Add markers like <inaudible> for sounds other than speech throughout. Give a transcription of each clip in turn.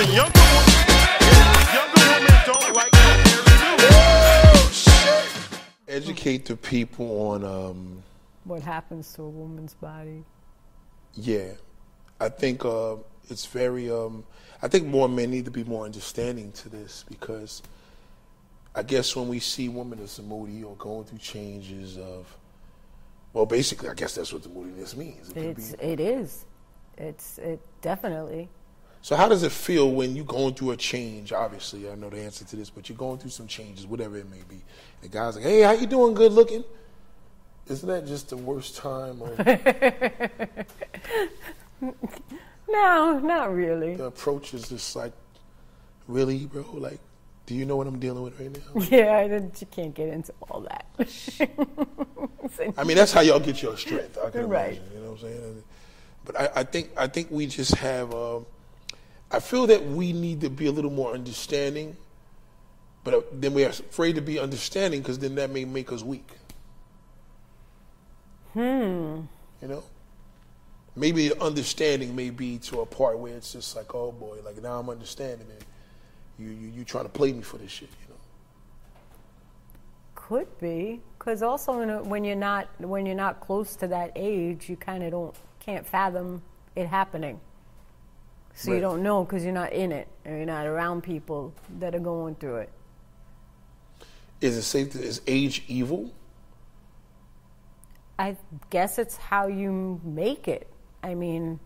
Listen, younger women, younger women don't like that Educate the people on, um, What happens to a woman's body? yeah. I think uh, it's very. Um, I think more men need to be more understanding to this because I guess when we see women as moody or going through changes of, well, basically, I guess that's what the moodiness means. It It's be- it is. It's it definitely. So how does it feel when you're going through a change? Obviously, I know the answer to this, but you're going through some changes, whatever it may be. The guy's like, "Hey, how you doing? Good looking." Isn't that just the worst time? <laughs> No, not really. the approach is just like, "Really, bro? Like, do you know what I'm dealing with right now?" <laughs> Yeah, I didn't- you can't get into all that. <laughs> I mean, that's how y'all get your strength. I can Right. imagine. You know what I'm saying? But I, I think I think we just have. Um, I feel that we need to be a little more understanding, but uh, then we're afraid to be understanding because then that may make us weak. Hmm. You know, maybe the understanding may be to a part where it's just like, oh boy, like now I'm understanding it. You you you trying to play me for this shit? You know? Could be, because also when, it- when you're not when you're not close to that age, you kind of don't can't fathom it happening. So you don't know because you're not in it and you're not around people that are going through it. Is it safe? To, is age evil? I guess it's how you make it. I mean,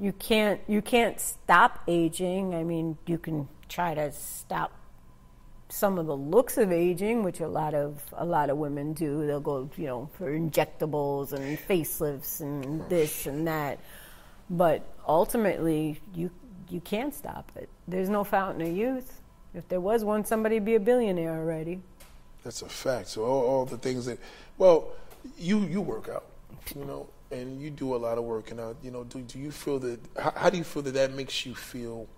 you can't you can't stop aging. I mean, you can try to stop some of the looks of aging, which a lot of a lot of women do. They'll go, you know, for injectables and facelifts and this and that. But ultimately, you you can't stop it. There's no fountain of youth. If there was one, somebody'd be a billionaire already. That's a fact. So all, all the things that, well, you you work out, you know, and you do a lot of working out. You know, do do you feel that? How, how do you feel that that makes you feel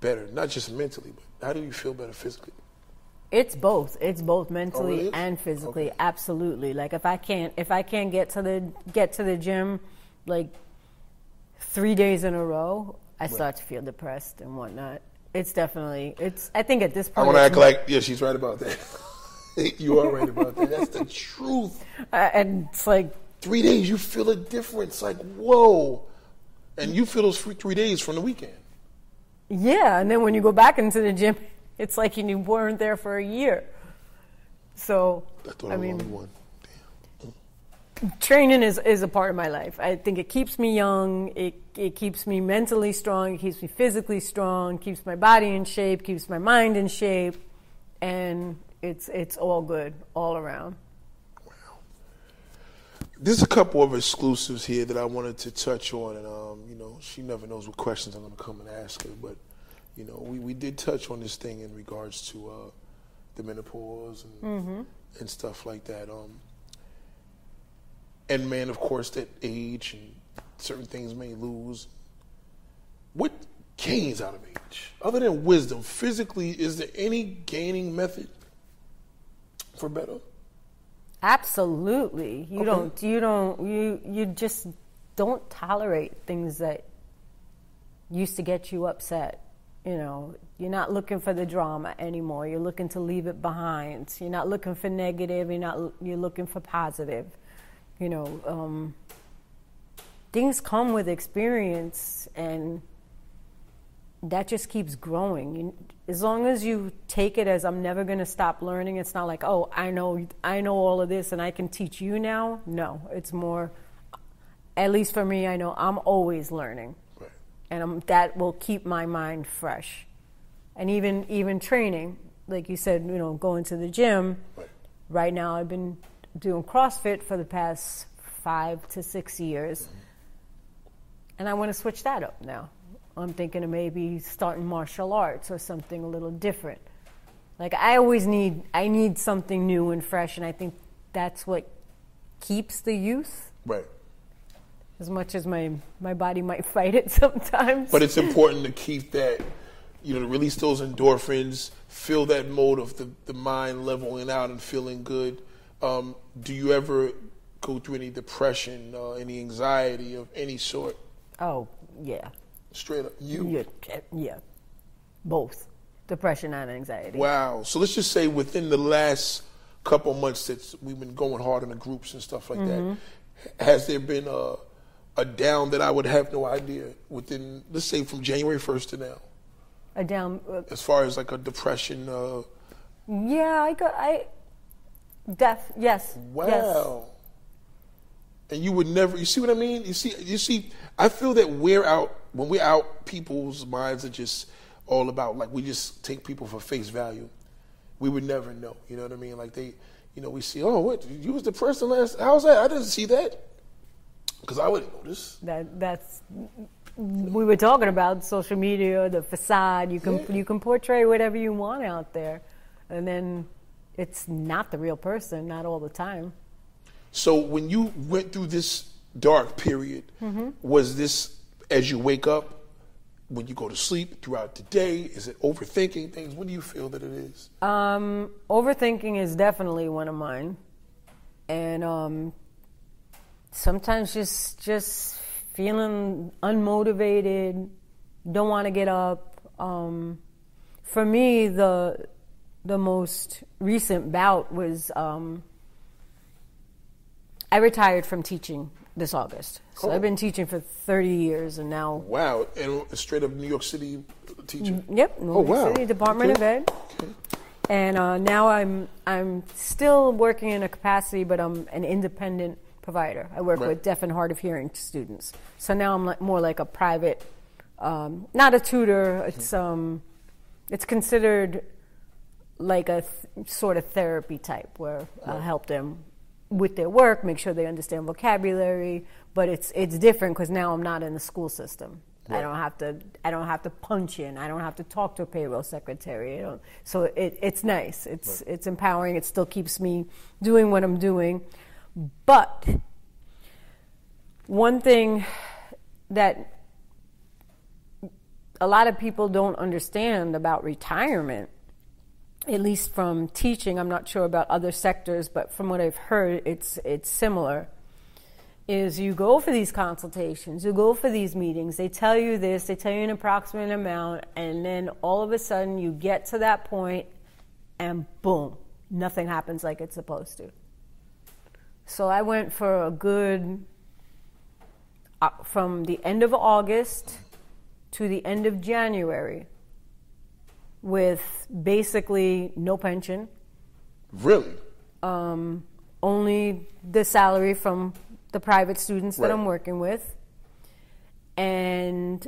better? Not just mentally, but how do you feel better physically? It's both. It's both mentally oh, is? and physically. Absolutely. Like if I can't if I can't get to the get to the gym like three days in a row, I start to feel depressed and whatnot. It's definitely it's I think at this point. I want to act more- like yeah, she's right about that. <laughs> you are right about that. That's the truth. uh, and it's like Three days, you feel a difference. Like whoa, and you feel those three, three days from the weekend. yeah, and then when you go back into the gym, it's like you weren't there for a year. So I thought I mean one. Training is, is a part of my life. I think it keeps me young. It, it keeps me mentally strong. It keeps me physically strong. Keeps my body in shape. Keeps my mind in shape, and it's it's all good all around. There's a couple of exclusives here that I wanted to touch on, and um, you know, she never knows what questions I'm going to come and ask her, but you know, we, we did touch on this thing in regards to uh, the menopause and and stuff like that. Um, and men, of course, that age and certain things may lose. What gains out of age, other than wisdom? Physically, is there any gaining method for better? Absolutely. You Okay. don't you don't you you just don't tolerate things that used to get you upset. You know, you're not looking for the drama anymore. You're looking to leave it behind. You're not looking for negative. You're not you're looking for positive. You know, um, things come with experience and that just keeps growing. You, as long as you take it as I'm never going to stop learning, it's not like, oh, I know, I know all of this and I can teach you now. No, it's more. At least for me, I know I'm always learning, Right. and i that will keep my mind fresh. And even even training, like you said, you know, going to the gym. Right. Right now, I've been doing CrossFit for the past five to six years, and I want to switch that up now. I'm thinking of maybe starting martial arts or something a little different. Like I always need, I need something new and fresh, and I think that's what keeps the youth. Right. As much as my my body might <laughs> fight it sometimes. But it's important to keep that, you know, to release those endorphins, feel that mode of the, the mind leveling out and feeling good. Um, do you ever go through any depression, uh, any anxiety of any sort? oh yeah, Straight up. You. Yeah, yeah, both depression and anxiety. Wow. So let's just say within the last couple months that we've been going hard in the groups and stuff like Mm-hmm. that, has there been a, a down that I would have no idea within, let's say from January 1st to now, A down. Uh, as far as like a depression? Uh, yeah, I got. I. Death. Yes. wow. Yes. And you would never, you see what I mean? You see, you see, I feel that we're out, when we're out, people's minds are just all about, like, we just take people for face value. We would never know, you know what I mean? Like, they, you know, we see, oh, what, you was depressed the last, how's that? I didn't see that. Because I wouldn't notice. That that's we were talking about social media, the facade. You can Yeah. you can portray whatever you want out there, and then it's not the real person, not all the time. So when you went through this dark period, Mm-hmm. was this as you wake up, when you go to sleep, throughout the day? Is it overthinking things? What do you feel that it is? Um, overthinking is definitely one of mine, and um, sometimes just just feeling unmotivated, don't want to get up. Um, for me, the the most recent bout was um, I retired from teaching this August. So Oh. I've been teaching for 30 years, and now Wow, and straight up New York City teacher. Yep, New Oh, York wow. City Department of Okay. Ed. And uh, now I'm I'm still working in a capacity, but I'm an independent provider. I work Right. with deaf and hard of hearing students. So now I'm like, more like a private, um, not a tutor. It's um, it's considered like a th- sort of therapy type where uh, I help them with their work, make sure they understand vocabulary. But it's it's different because now I'm not in the school system. I don't have to. I don't have to punch in. I don't have to talk to a payroll secretary. So it, it's nice. It's it's empowering. It still keeps me doing what I'm doing. But one thing that a lot of people don't understand about retirement, at least from teaching, I'm not sure about other sectors, but from what I've heard, it's it's similar. Is you go for these consultations, you go for these meetings, they tell you this, they tell you an approximate amount, and then all of a sudden you get to that point and boom, nothing happens like it's supposed to. So I went for a good, uh, from the end of August to the end of January with basically no pension, Really? Um, only the salary from the private students that I'm working with. And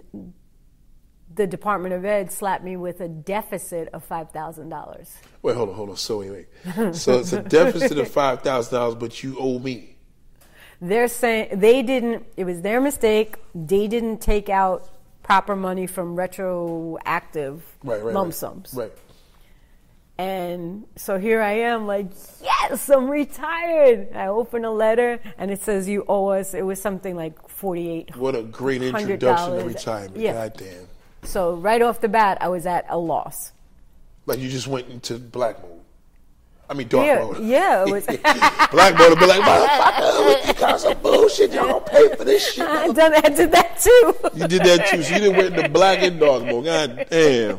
the Department of Ed slapped me with a deficit of $5,000. Wait, hold on, hold on. So wait. So it's a deficit of five thousand dollars, but you owe me. They're saying they didn't, it was their mistake. They didn't take out proper money from retroactive Right, right. lump right. sums. Right. And so here I am, like, yes, I'm retired. I open a letter and it says you owe us. It was something like forty-eight. What a great introduction to retirement. Yeah. God damn. So right off the bat, I was at a loss. Like you just went into black mode. I mean dark Yeah, mode. yeah, it <laughs> was. <laughs> Black would be like, motherfucker, with you got some bullshit. Y'all don't pay for this shit. I done, I did that too. You did that too. So you didn't went the black and dark mode. God damn.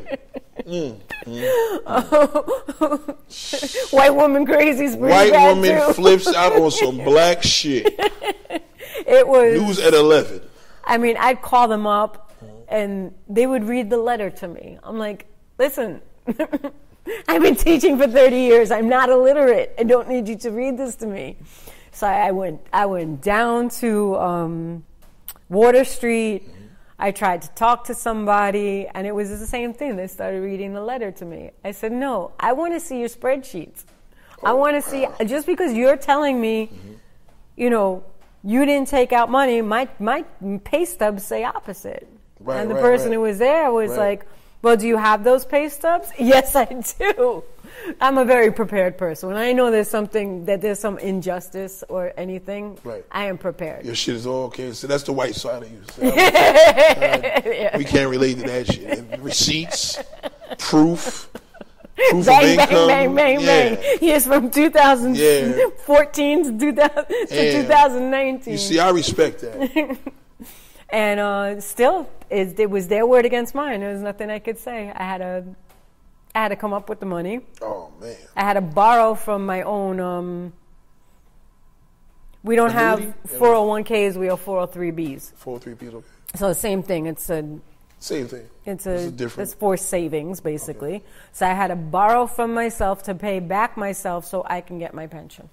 Mm, mm. <laughs> White woman pretty White woman too. flips out on some black shit. It was. News at eleven. I mean, I'd call them up and they would read the letter to me. I'm like, listen, <laughs> I've been teaching for 30 years. I'm not illiterate. I don't need you to read this to me. So I went, I went down to um, Water Street. I tried to talk to somebody, and it was the same thing. They started reading the letter to me. I said, No, I want to see your spreadsheets. I want to see, just because you're telling me, you know, you didn't take out money, my, my pay stubs say opposite. Right, and the right, person right. who was there was like, Well, do you have those pay stubs? <laughs> Yes, I do. I'm a very prepared person. When I know there's something, that there's some injustice or anything, Right. I am prepared. Your shit is all okay. So that's the white side of you. So <laughs> uh, I- we can't relate to that shit. Receipts, proof, proof of Bang, bang, bang, bang, yeah. bang. Yes, from 2014 to, 2000, to 2019. You see, I respect that. <laughs> and uh, still, it, it was their word against mine. There was nothing I could say. I had to, I had to come up with the money. Oh man. I had to borrow from my own. Um, we don't have Annuity? Yeah. 401ks. We have 403bs. Four three people. So same thing. It's a Same thing. it's a is different. it's for savings basically. So I had to borrow from myself to pay back myself so I can get my pension.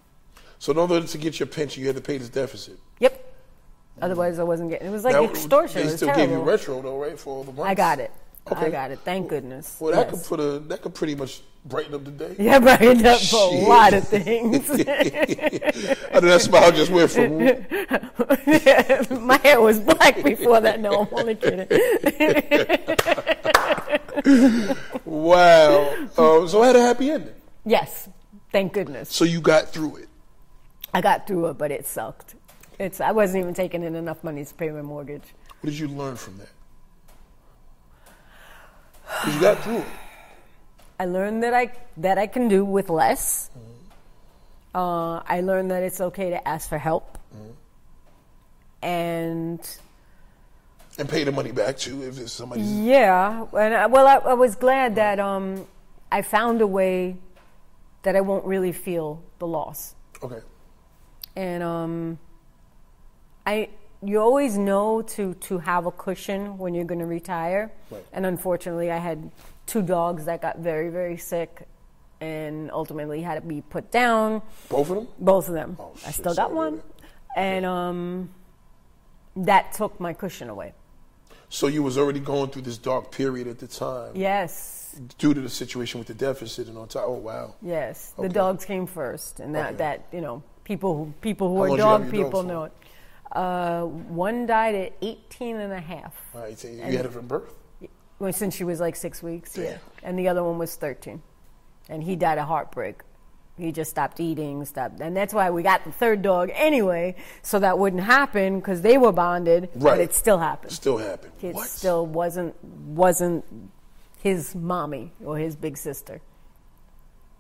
So in order to get your pension, you had to pay this deficit. Yep. Otherwise, I wasn't getting. It was like Now, extortion. They still gave you retro though, right? For all the months. I got it. Okay. I got it. Thank goodness. Well, that Yes. could put a that could pretty much brighten up the day. <laughs> Yeah, brightened up for a lot of things. <laughs> I know that smile just went from <laughs> My hair was black before that. No, I'm only kidding. wow. Um, so it had a happy ending. yes, thank goodness. So you got through it. I got through it, but it sucked. It's I wasn't even taking in enough money to pay my mortgage. What did you learn from that? you got through it. I learned that I that I can do with less. Uh, I learned that it's okay to ask for help, and And pay the money back too if it's somebody. yeah, and I, well, I, I was glad that um, I found a way that I won't really feel the loss. Okay. and um, I you always know to to have a cushion when you're going to retire. Right. And unfortunately, I had two dogs that got very very sick, and ultimately had to be put down. Both of them? Both of them. Oh, I shit, still got sorry to hear one, and um, that took my cushion away. So you was already going through this dark period at the time Yes. due to the situation with the deficit and on top. Oh wow. Yes, the dogs came first, and that, Okay. that you know people who people who How are long did you have dog people know it. Uh, one died at 18 and a half. All right. So you And- had it from birth. Well, since she was like six weeks, yeah. Damn. And the other one was 13. And he died of heartbreak. He just stopped eating, stopped. And that's why we got the third dog anyway, so that wouldn't happen because they were bonded, Right. but it still happened. Still happened. It what? still wasn't wasn't his mommy or his big sister.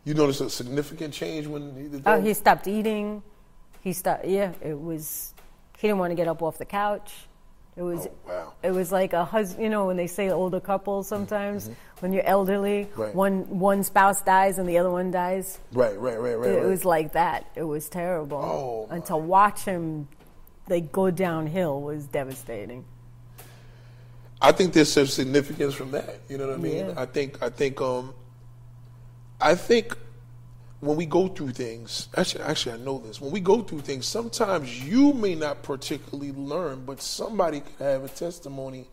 You noticed a significant change when he did Oh, he stopped eating. He stopped. Yeah, it was. He didn't want to get up off the couch. It was. Oh, wow. It was like a husband. You know when they say older couples sometimes when you're elderly, Mm-hmm. Right. one one spouse dies and the other one dies. Right, right, right, right. It right. was like that. It was terrible. Oh, and to watch him, like go downhill was devastating. I think there's some significance from that. You know what I mean? Yeah. I think I think um I think when we go through things, actually actually I know this. When we go through things, sometimes you may not particularly learn, but somebody could have a testimony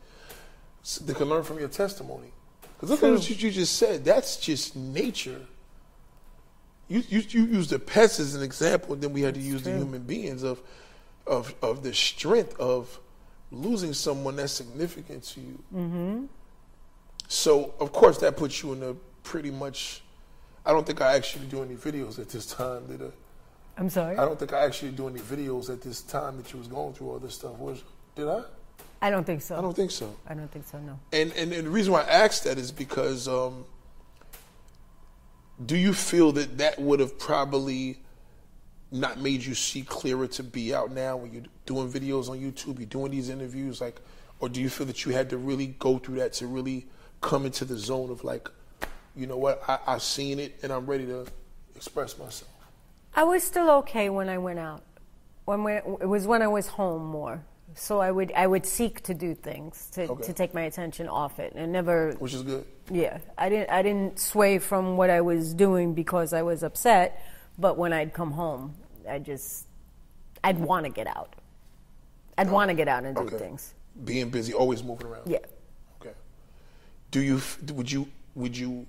that can learn from your testimony. Because look at what you just said. That's just nature. You, you you used the pets as an example, and then we had to use the human beings of of of the strength of losing someone that's significant to you. Mm-hmm. So of course that puts you in a pretty much. I don't think I actually do any videos at this time. Did I? I'm sorry. I don't think I actually do any videos at this time that you was going through all this stuff. Was did I? I don't think so. I don't think so. I don't think so. No. And, and and the reason why I asked that is because um, do you feel that that would have probably not made you see clearer to be out now when you're doing videos on YouTube, you're doing these interviews, like, or do you feel that you had to really go through that to really come into the zone of like, you know what, I, I've seen it and I'm ready to express myself. I was still okay when I went out. When we, it was when I was home more. So I would I would seek to do things to, Okay. to take my attention off it and never Which is good. yeah I didn't I didn't sway from what I was doing because I was upset. But when I'd come home, I just I'd want to get out. I'd want to get out and do Okay. things. Being busy, always moving around. Yeah. Okay. Do you would you would you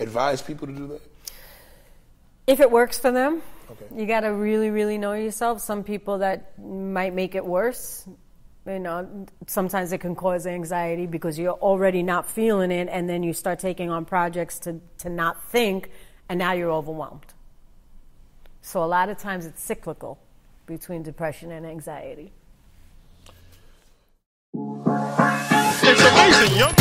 advise people to do that? If it works for them, Okay. you got to really, really know yourself. Some people that might make it worse. You know, sometimes it can cause anxiety because you're already not feeling it, and then you start taking on projects to, to not think, and now you're overwhelmed. So a lot of times it's cyclical between depression and anxiety. It's amazing. Young